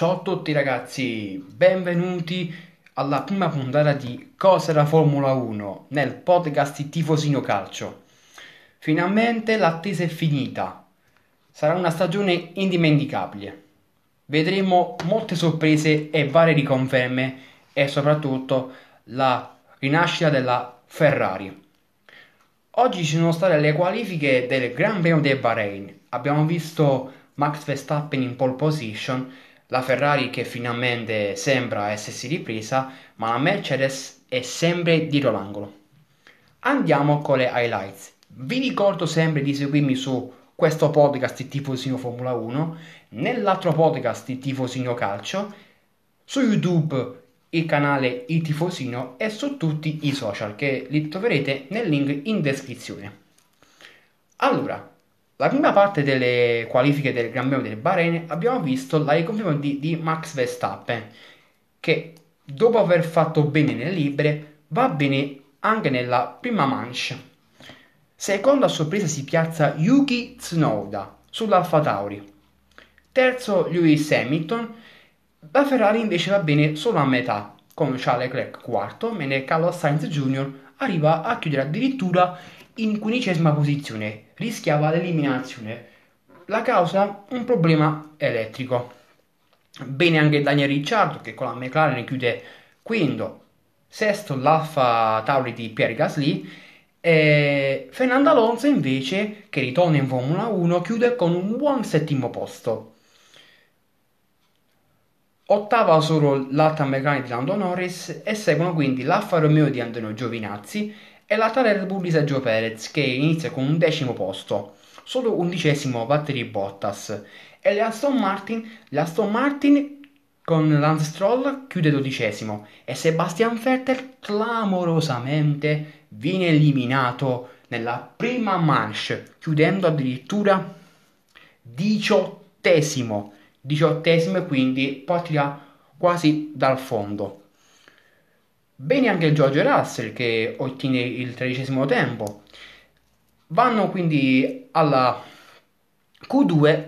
Ciao a tutti ragazzi, benvenuti alla prima puntata di Cosa la Formula 1 nel podcast Tifosino Calcio. Finalmente l'attesa è finita, sarà una stagione indimenticabile. Vedremo molte sorprese e varie riconferme e soprattutto la rinascita della Ferrari. Oggi ci sono state le qualifiche del Gran Premio del Bahrain. Abbiamo visto Max Verstappen in pole position, la Ferrari che finalmente sembra essersi ripresa, ma la Mercedes è sempre dietro l'angolo. Andiamo con le highlights. Vi ricordo sempre di seguirmi su questo podcast il Tifosino Formula 1, nell'altro podcast il Tifosino Calcio, su YouTube il canale Il Tifosino e su tutti i social che li troverete nel link in descrizione. Allora, la prima parte delle qualifiche del Gran Premio del Bahrain abbiamo visto la riconferma di, di, Max Verstappen che dopo aver fatto bene nelle libere va bene anche nella prima manche. Seconda sorpresa si piazza Yuki Tsunoda sull'Alfa Tauri. Terzo Lewis Hamilton. La Ferrari invece va bene solo a metà, con Charles Leclerc quarto, mentre Carlos Sainz Jr. arriva a chiudere addirittura in quindicesima posizione, rischiava l'eliminazione. La causa? Un problema elettrico. Bene anche Daniel Ricciardo che con la McLaren chiude quinto, sesto l'Alfa Tauri di Pierre Gasly e Fernando Alonso invece che ritorna in Formula 1 chiude con un buon settimo posto. Ottava solo l'Alta McLaren di Lando Norris e seguono quindi l'Alfa Romeo di Antonio Giovinazzi e la tale Red Bull di Sergio Perez che inizia con un decimo posto, solo undicesimo Valtteri Bottas. E le Aston Martin, le Aston Martin con Lance Stroll chiude dodicesimo. E Sebastian Vettel clamorosamente viene eliminato nella prima manche chiudendo addirittura diciottesimo. Diciottesimo e quindi partirà quasi dal fondo Bene anche George Russell che ottiene il tredicesimo tempo. Vanno quindi alla Q2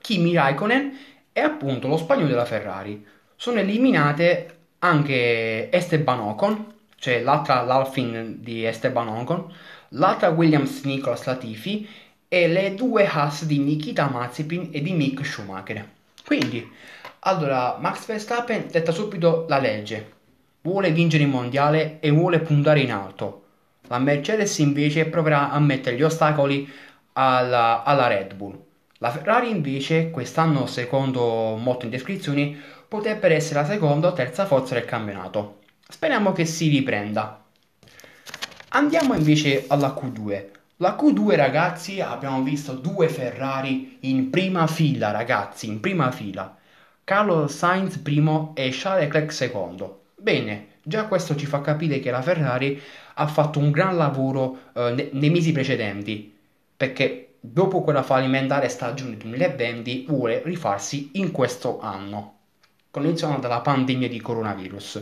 Kimi Raikkonen e appunto lo spagnolo della Ferrari. Sono eliminate anche Esteban Ocon, cioè l'altra l'Alfin di Esteban Ocon, l'altra Williams Nicholas Latifi e le due Haas di Nikita Mazepin e di Mick Schumacher. Quindi, allora, Max Verstappen detta subito la legge vuole vincere il mondiale e vuole puntare in alto. La Mercedes invece proverà a mettere gli ostacoli alla, alla Red Bull. La Ferrari invece, quest'anno secondo molte indiscrezioni, potrebbe essere la seconda o terza forza del campionato. Speriamo che si riprenda. Andiamo invece alla Q2. La Q2 ragazzi abbiamo visto due Ferrari in prima fila ragazzi, in prima fila. Carlos Sainz primo e Charles Leclerc secondo. Bene, già questo ci fa capire che la Ferrari ha fatto un gran lavoro eh, ne- nei mesi precedenti, perché dopo quella fallimentare stagione 2020 vuole rifarsi in questo anno, condizionata dalla pandemia di coronavirus.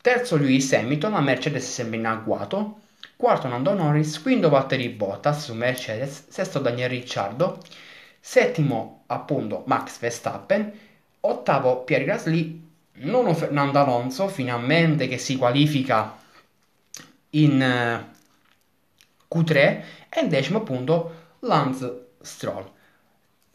Terzo Lewis Hamilton, la Mercedes sembra in agguato. Quarto Nando Norris, quinto Valtteri Bottas su Mercedes, sesto Daniel Ricciardo, settimo appunto Max Verstappen, ottavo Pierre Gasly, nono Fernando Alonso, finalmente che si qualifica in eh, Q3 e in decimo appunto Lance Stroll.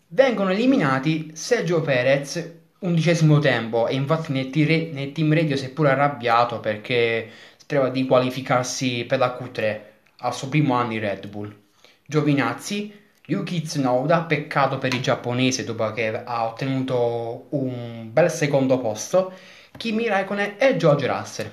Vengono eliminati Sergio Perez, undicesimo tempo, e infatti nel, tire, nel team radio si è pure arrabbiato perché sperava di qualificarsi per la Q3 al suo primo anno in Red Bull. Giovinazzi, Yuki Tsunoda, peccato per i giapponesi dopo che ha ottenuto un bel secondo posto, Kimi Raikkonen e George Russell.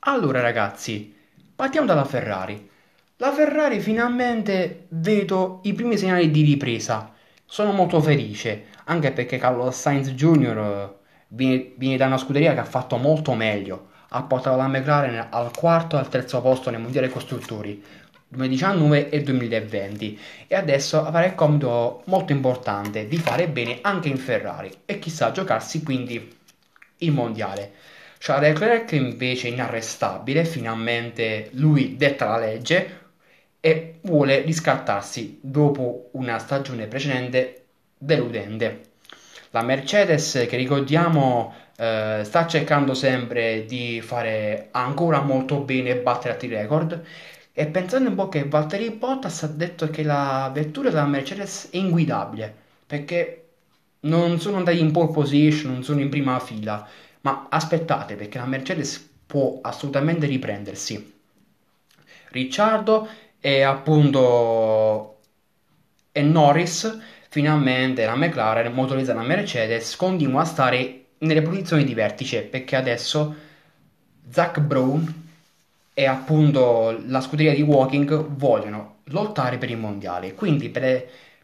Allora ragazzi, partiamo dalla Ferrari. La Ferrari finalmente vedo i primi segnali di ripresa. Sono molto felice, anche perché Carlos Sainz Jr. Eh, viene, viene da una scuderia che ha fatto molto meglio. Ha portato la McLaren al quarto e al terzo posto nei mondiali costruttori 2019 e 2020 e adesso avrà il compito molto importante di fare bene anche in Ferrari e chissà giocarsi quindi il mondiale. Charles Leclerc invece è inarrestabile, finalmente lui detta la legge e vuole riscattarsi dopo una stagione precedente deludente. La Mercedes, che ricordiamo, eh, sta cercando sempre di fare ancora molto bene e battere altri record. E pensando un po' che Valtteri Bottas ha detto che la vettura della Mercedes è inguidabile perché non sono andati in pole position, non sono in prima fila. Ma aspettate perché la Mercedes può assolutamente riprendersi. Ricciardo e appunto e Norris finalmente la McLaren motorizzata Mercedes continua a stare nelle posizioni di vertice perché adesso Zach Brown e appunto la scuderia di Walking vogliono lottare per il mondiale quindi per,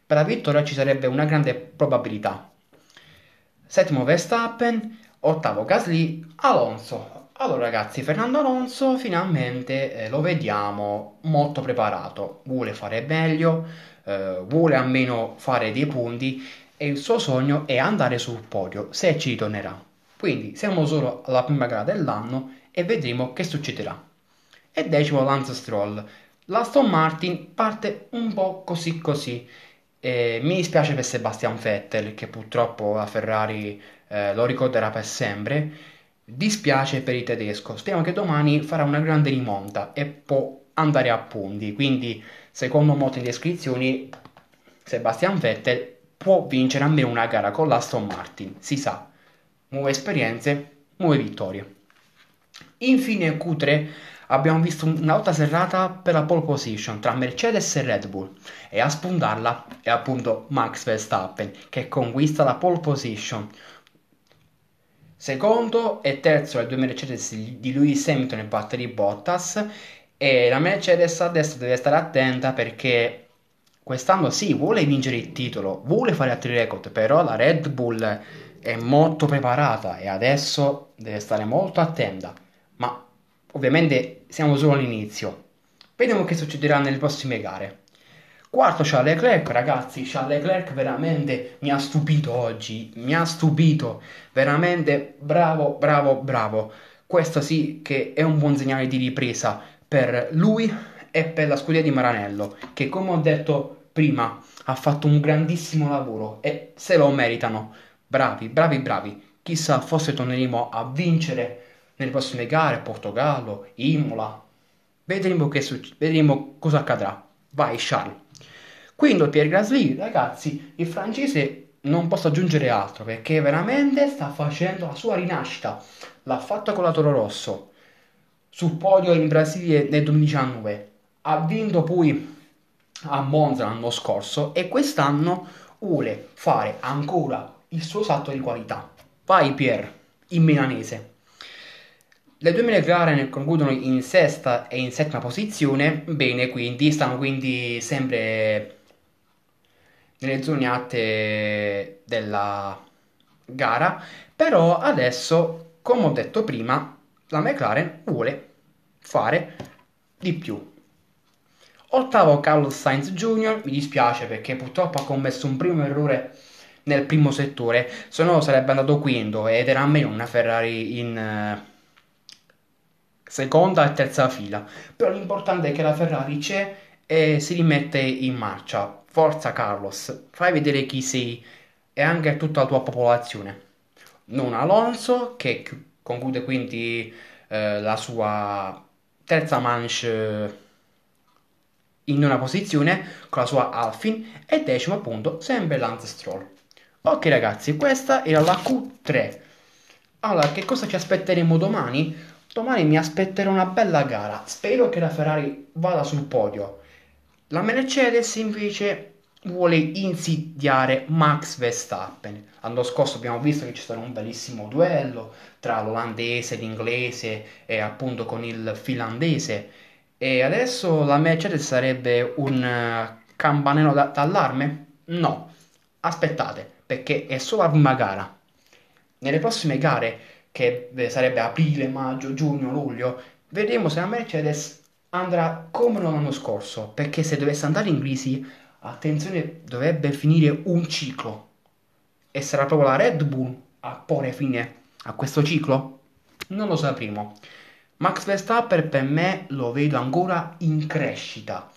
per la vittoria ci sarebbe una grande probabilità settimo Verstappen ottavo Gasly Alonso allora ragazzi, Fernando Alonso finalmente eh, lo vediamo molto preparato, vuole fare meglio, eh, vuole almeno fare dei punti e il suo sogno è andare sul podio se ci ritornerà. Quindi siamo solo alla prima gara dell'anno e vedremo che succederà. E decimo Lance Stroll. L'Aston Martin parte un po' così così. E mi dispiace per Sebastian Vettel che purtroppo la Ferrari eh, lo ricorderà per sempre Dispiace per il tedesco, speriamo che domani farà una grande rimonta e può andare a punti, quindi secondo molte descrizioni Sebastian Vettel può vincere almeno una gara con l'Aston Martin, si sa, nuove esperienze, nuove vittorie. Infine Q3 abbiamo visto una lotta serrata per la pole position tra Mercedes e Red Bull e a spuntarla è appunto Max Verstappen che conquista la pole position Secondo e terzo le due Mercedes di Lewis Hamilton e Valtteri Bottas e la Mercedes adesso deve stare attenta perché quest'anno sì, vuole vincere il titolo, vuole fare altri record, però la Red Bull è molto preparata e adesso deve stare molto attenta. Ovviamente siamo solo all'inizio. Vediamo che succederà nelle prossime gare. Quarto Charles Leclerc, ragazzi, Charles Leclerc veramente mi ha stupito oggi, mi ha stupito, veramente bravo, bravo, bravo. Questo sì che è un buon segnale di ripresa per lui e per la scuderia di Maranello, che come ho detto prima ha fatto un grandissimo lavoro e se lo meritano. Bravi, bravi, bravi. Chissà, forse torneremo a vincere nelle prossime gare, Portogallo, Imola. Vedremo, che succe- vedremo cosa accadrà. Vai Charles. Quindi Pierre Gasly, ragazzi, il francese non posso aggiungere altro perché veramente sta facendo la sua rinascita. L'ha fatto con la Toro Rosso sul podio in Brasile nel 2019. Ha vinto poi a Monza l'anno scorso e quest'anno vuole fare ancora il suo salto di qualità. Vai Pierre, in milanese. Le due McLaren concludono in sesta e in settima posizione, bene quindi, stanno quindi sempre nelle zone alte della gara, però adesso, come ho detto prima, la McLaren vuole fare di più. Ottavo Carlos Sainz Jr., mi dispiace perché purtroppo ha commesso un primo errore nel primo settore, se no sarebbe andato quinto ed era almeno una Ferrari in uh, seconda e terza fila. Però l'importante è che la Ferrari c'è e si rimette in marcia. Forza Carlos, fai vedere chi sei e anche tutta la tua popolazione. Non Alonso, che conclude quindi eh, la sua terza manche eh, in una posizione con la sua Alfin e decimo appunto sempre Lance Stroll. Ok ragazzi, questa era la Q3. Allora, che cosa ci aspetteremo domani? Domani mi aspetterò una bella gara. Spero che la Ferrari vada sul podio. La Mercedes invece vuole insidiare Max Verstappen. L'anno scorso abbiamo visto che c'è stato un bellissimo duello tra l'olandese, l'inglese e appunto con il finlandese. E adesso la Mercedes sarebbe un eh, campanello d'allarme? No, aspettate, perché è solo la prima gara. Nelle prossime gare, che sarebbe aprile, maggio, giugno, luglio, vedremo se la Mercedes andrà come l'anno scorso, perché se dovesse andare in crisi, attenzione, dovrebbe finire un ciclo. E sarà proprio la Red Bull a porre fine a questo ciclo? Non lo sapremo. Max Verstappen per me lo vedo ancora in crescita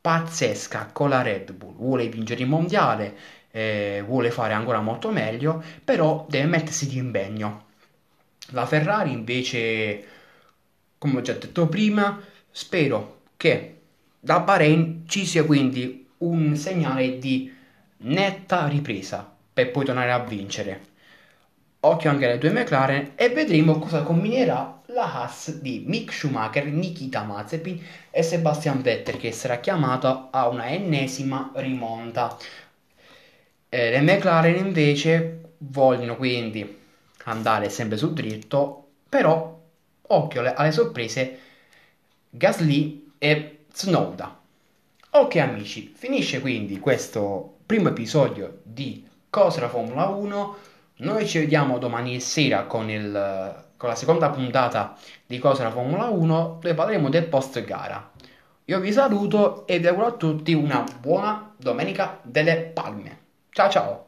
pazzesca con la Red Bull. Vuole vincere il mondiale eh, vuole fare ancora molto meglio, però deve mettersi di impegno. La Ferrari invece, come ho già detto prima, spero che da Bahrain ci sia quindi un segnale di netta ripresa per poi tornare a vincere. Occhio anche alle due McLaren e vedremo cosa combinerà la Haas di Mick Schumacher, Nikita Mazepin e Sebastian Vettel che sarà chiamato a una ennesima rimonta. Eh, le McLaren invece vogliono quindi andare sempre sul dritto, però occhio alle, alle sorprese Gasly e Snowda. Ok amici, finisce quindi questo primo episodio di Cosa la Formula 1. Noi ci vediamo domani sera con, il, con la seconda puntata di Cosa la Formula 1 dove parleremo del post gara. Io vi saluto e vi auguro a tutti una buona domenica delle palme. Ciao ciao!